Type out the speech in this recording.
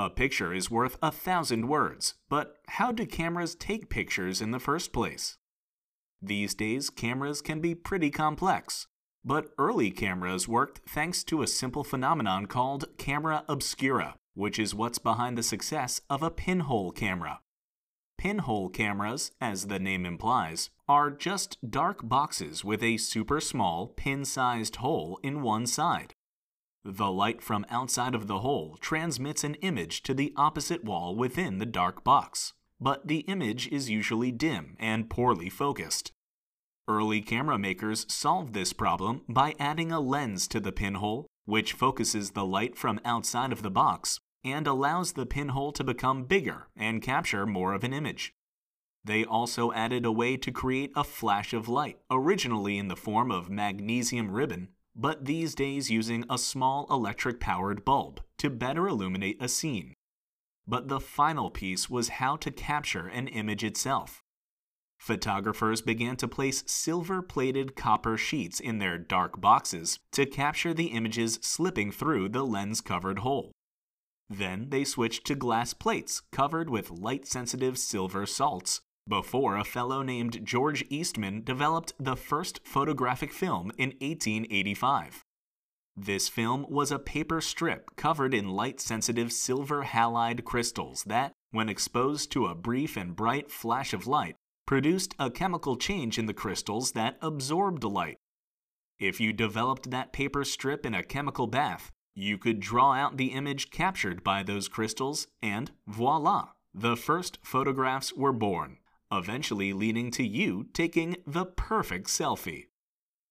A picture is worth a thousand words, but how do cameras take pictures in the first place? These days, cameras can be pretty complex, but early cameras worked thanks to a simple phenomenon called camera obscura, which is what's behind the success of a pinhole camera. Pinhole cameras, as the name implies, are just dark boxes with a super small, pin sized hole in one side. The light from outside of the hole transmits an image to the opposite wall within the dark box, but the image is usually dim and poorly focused. Early camera makers solved this problem by adding a lens to the pinhole, which focuses the light from outside of the box and allows the pinhole to become bigger and capture more of an image. They also added a way to create a flash of light, originally in the form of magnesium ribbon, but these days using a small electric powered bulb to better illuminate a scene. But the final piece was how to capture an image itself. Photographers began to place silver plated copper sheets in their dark boxes to capture the images slipping through the lens covered hole. Then they switched to glass plates covered with light sensitive silver salts before a fellow named George Eastman developed the first photographic film in 1885. This film was a paper strip covered in light sensitive silver halide crystals that, when exposed to a brief and bright flash of light, produced a chemical change in the crystals that absorbed light. If you developed that paper strip in a chemical bath, you could draw out the image captured by those crystals, and voila, the first photographs were born eventually leading to you taking the perfect selfie.